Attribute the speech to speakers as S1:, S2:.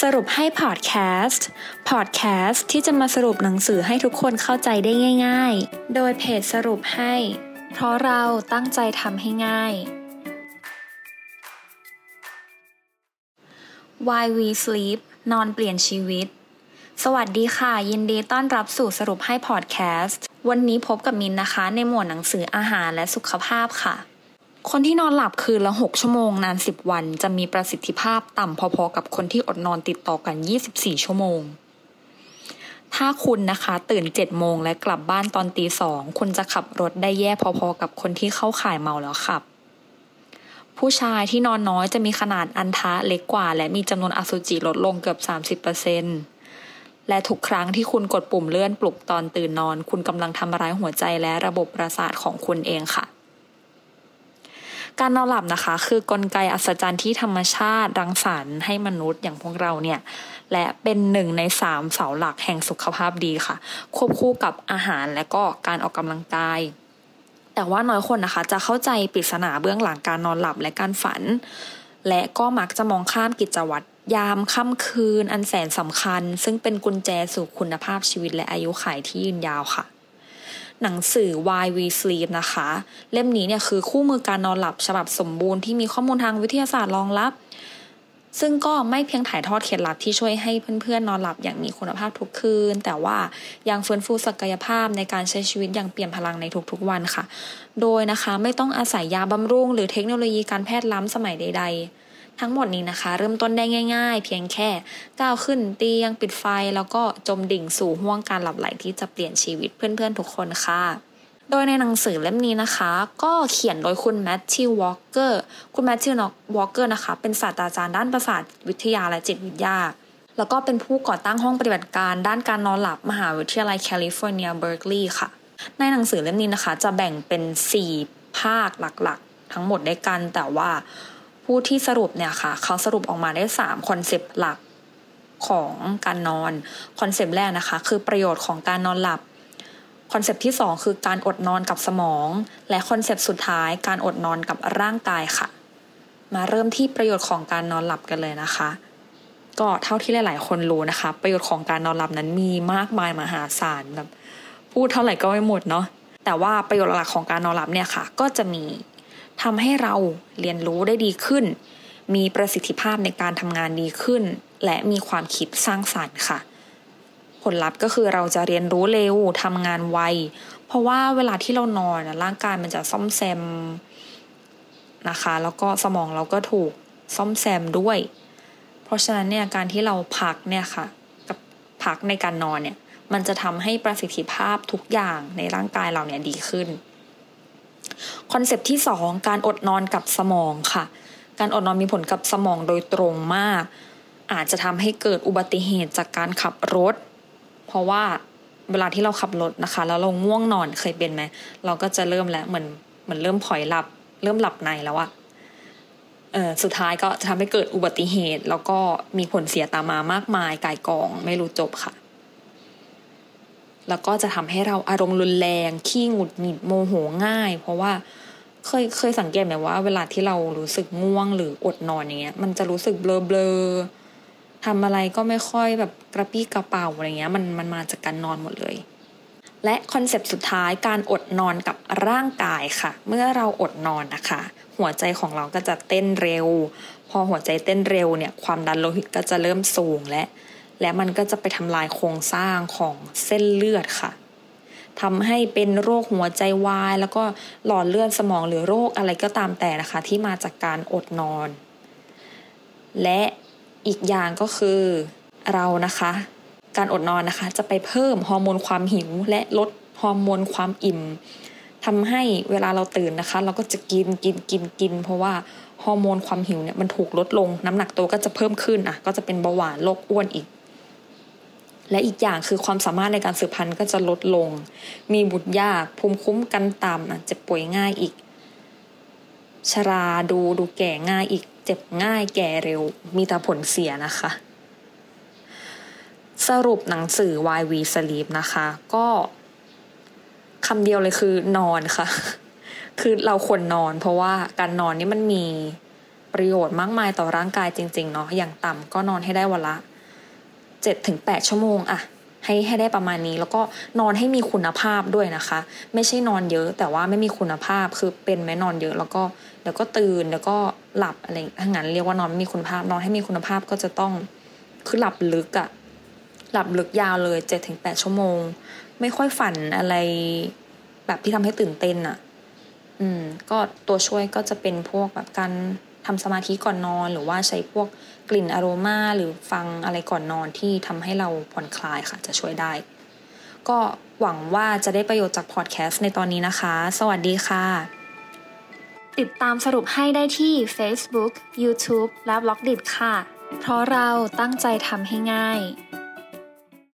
S1: สรุปให้พอดแคสต์ พอดแคสต์ที่จะมาสรุปหนังสือให้ทุกคนเข้าใจได้ง่าย ๆ โดยเพจสรุปให้ เพราะเราตั้งใจทำให้ง่าย Why We Sleep นอนเปลี่ยนชีวิต สวัสดีค่ะ ยินดีต้อนรับสู่สรุปให้พอดแคสต์ วันนี้พบกับมินนะคะ ในหมวดหนังสืออาหารและสุขภาพค่ะ คนที่นอนหลับคืนละ 6 ชั่วโมงนาน 10 วัน จะมีประสิทธิภาพต่ำพอๆกับคนที่อดนอนติดต่อกัน 24 ชั่วโมง ถ้าคุณนะคะตื่น 7 โมงและกลับบ้านตอนตีสองคุณจะขับรถได้แย่พอๆกับคนที่เข้าข่ายเมาแล้วขับ ผู้ชายที่นอนน้อยจะมีขนาดอันทะเล็กกว่า และมีจำนวนอสุจิลดลงเกือบ 30%และทุกครั้งที่คุณกดปุ่มเลื่อนปลุกตอนตื่นนอน คุณกำลังทำร้ายหัวใจและระบบประสาทของคุณเองค่ะ การนอนหลับนะคะ คือกลไกอัศจรรย์ที่ธรรมชาติรังสรรค์ให้มนุษย์อย่างพวกเราเนี่ย และเป็นหนึ่งในสามเสาหลักแห่งสุขภาพดีค่ะ ควบคู่กับอาหารและก็การออกกำลังกาย แต่ว่าน้อยคนนะคะ จะเข้าใจปริศนาเบื้องหลังการนอนหลับและการฝัน และก็มักจะมองข้ามกิจวัตรยามค่ำคืนอันแสนสำคัญ ซึ่งเป็นกุญแจสู่คุณภาพชีวิตและอายุขัยที่ยืนยาวค่ะ หนังสือ Why We Sleep นะคะ เล่มนี้เนี่ยคือคู่มือการนอนหลับฉบับสมบูรณ์ที่มีข้อมูลทางวิทยาศาสตร์รองรับ ซึ่งก็ไม่เพียงถ่ายทอดเคล็ดลับที่ช่วยให้เพื่อนๆนอนหลับอย่างมีคุณภาพทุกคืน แต่ว่ายังฟื้นฟูศักยภาพในการใช้ชีวิตอย่างเปลี่ยมพลังในทุกๆวันค่ะ โดยนะคะไม่ต้องอาศัยยาบำรุง หรือเทคโนโลยีการแพทย์ล้ำสมัยใด ๆ ทั้งหมดนี้นะคะ เริ่มต้นได้ง่าย ๆ เพียงแค่ก้าวขึ้นเตียงปิดไฟ แล้วก็จมดิ่งสู่ห่วงการหลับไหลที่จะเปลี่ยนชีวิตเพื่อนๆทุกคนค่ะโดยในหนังสือเล่มนี้นะคะ ก็เขียนโดยคุณแมทธิววอลเกอร์ คุณแมทธิววอลเกอร์นะคะ เป็นศาสตราจารย์ด้านประสาทวิทยาและจิตวิทยา แล้วก็เป็นผู้ก่อตั้งห้องปฏิบัติการด้านการนอนหลับมหาวิทยาลัยแคลิฟอร์เนียเบิร์กลีย์ค่ะ ในหนังสือเล่มนี้นะคะ จะแบ่งเป็น 4 ภาคหลักๆ ทั้งหมดด้วยกันแต่ว่า ผู้ที่สรุปเนี่ยค่ะ เขาสรุปออกมาได้3 concept หลักของการนอน concept แรกนะคะ คือประโยชน์ของการนอนหลับ concept ที่ 2 คือการอดนอนกับสมอง และคอนเซปต์สุดท้ายการอดนอนกับร่างกายค่ะ มาเริ่มที่ประโยชน์ของการนอนหลับกันเลยนะคะ ก็เท่าที่หลาย ๆ คนรู้นะคะ ประโยชน์ของการนอนหลับนั้นมีมากมายมหาศาลแบบพูดเท่าไหร่ก็ไม่หมดเนาะแต่ว่าประโยชน์หลักของการนอนหลับเนี่ยค่ะ ก็จะมี ทำให้เราเรียนรู้ได้ดีขึ้น มีประสิทธิภาพในการทำงานดีขึ้น และมีความคิดสร้างสรรค์ค่ะ ผลลัพธ์ก็คือเราจะเรียนรู้เร็วทำงานไว เพราะว่าเวลาที่เรานอนร่างกายมันจะซ่อมแซมนะคะ แล้วก็สมองเราก็ถูกซ่อมแซมด้วย เพราะฉะนั้นเนี่ยการที่เราพักเนี่ยค่ะ กับพักในการนอนเนี่ยมันจะทำให้ประสิทธิภาพทุกอย่างในร่างกายเราเนี่ยดีขึ้น concept ที่สองการอดนอนกับสมองค่ะ การอดนอนมีผลกับสมองโดยตรงมาก อาจจะทำให้เกิดอุบัติเหตุจากการขับรถ เพราะว่าเวลาที่เราขับรถนะคะ แล้วเราง่วงนอนเคยเป็นไหมเราก็จะเริ่มแล้วเหมือนเหมือนเริ่มผอยหลับ เริ่มหลับในแล้วอะเออสุดท้ายก็จะทำให้เกิดอุบัติเหตุ แล้วก็มีผลเสียตามมามากมายกายกองไม่รู้จบค่ะ แล้วก็จะทำให้เราอารมณ์รุนแรงขี้หงุดหงิดโมโหง่าย เพราะว่าเคยเคยสังเกตไหมว่าเวลาที่เรารู้สึกง่วงหรืออดนอนอย่างเงี้ย มันจะรู้สึกเบลอเบลอทำอะไรก็ไม่ค่อยแบบกระปี้กระเป๋าอะไรเงี้ยมันมันมาจากการนอนหมดเลย และคอนเซปต์สุดท้ายการอดนอนกับร่างกายค่ะ เมื่อเราอดนอนนะคะ หัวใจของเราก็จะเต้นเร็ว พอหัวใจเต้นเร็วเนี่ยความดันโลหิตก็จะเริ่มสูงและ และมันก็จะไปทำลายโครงสร้างของเส้นเลือดค่ะทำให้เป็นโรคหัวใจวาย แล้วก็หลอดเลือดสมองหรือโรคอะไรก็ตามแต่นะคะ ที่มาจากการอดนอน และอีกอย่างก็คือเรานะคะ การอดนอนนะคะ จะไปเพิ่มฮอร์โมนความหิว และลดฮอร์โมนความอิ่มทำให้เวลาเราตื่นนะคะ เราก็จะกินกินกินกิน เพราะว่าฮอร์โมนความหิวเนี่ยมันถูกลดลง น้ำหนักตัวก็จะเพิ่มขึ้นอะก็จะเป็นเบาหวานโรคอ้วนอีก และอีกอย่างคือความสามารถในการสืบพันธุ์ก็จะลดลง มีบุตรยากภูมิคุ้มกันต่ำอะจะป่วยง่ายอีก ชราดูดูแก่ง่ายอีก เจ็บง่ายแก่เร็ว มีแต่ผลเสียนะคะ สรุปหนังสือ Why We Sleep นะคะ ก็คำเดียวเลยคือนอนค่ะ คือเราควรนอน เพราะว่าการนอนนี่มันมีประโยชน์มากมายต่อร่างกายจริง ๆ เนาะอย่างต่ำก็นอนให้ได้วันละ เจ็ดถึงแปดชั่วโมงอะให้ให้ได้ประมาณนี้แล้วก็นอนให้มีคุณภาพด้วยนะคะ ไม่ใช่นอนเยอะแต่ว่าไม่มีคุณภาพคือเป็นไหมนอนเยอะ แล้วก็เดี๋ยวก็ตื่นเดี๋ยวก็หลับอะไรถ้างั้นเรียกว่านอนไม่มีคุณภาพนอนให้มีคุณภาพก็จะต้องคือหลับลึกอะหลับลึกยาวเลยเจ็ดถึงแปดชั่วโมง ไม่ค่อยฝันอะไร แบบที่ทำให้ตื่นเต้นอะอืม ก็ตัวช่วยก็จะเป็นพวกแบบการ ทำสมาธิก่อนนอน หรือว่าใช้พวกกลิ่นอโรมาหรือฟังอะไรก่อนนอนที่ทำให้เราผ่อนคลายค่ะจะช่วยได้ ก็หวังว่าจะได้ประโยชน์จากพอดแคสต์ในตอนนี้นะคะ สวัสดีค่ะ ติดตามสรุปให้ได้ที่ Facebook, YouTube และ b ล็อกดิค่ะ เพราะเราตั้งใจทำให้ง่าย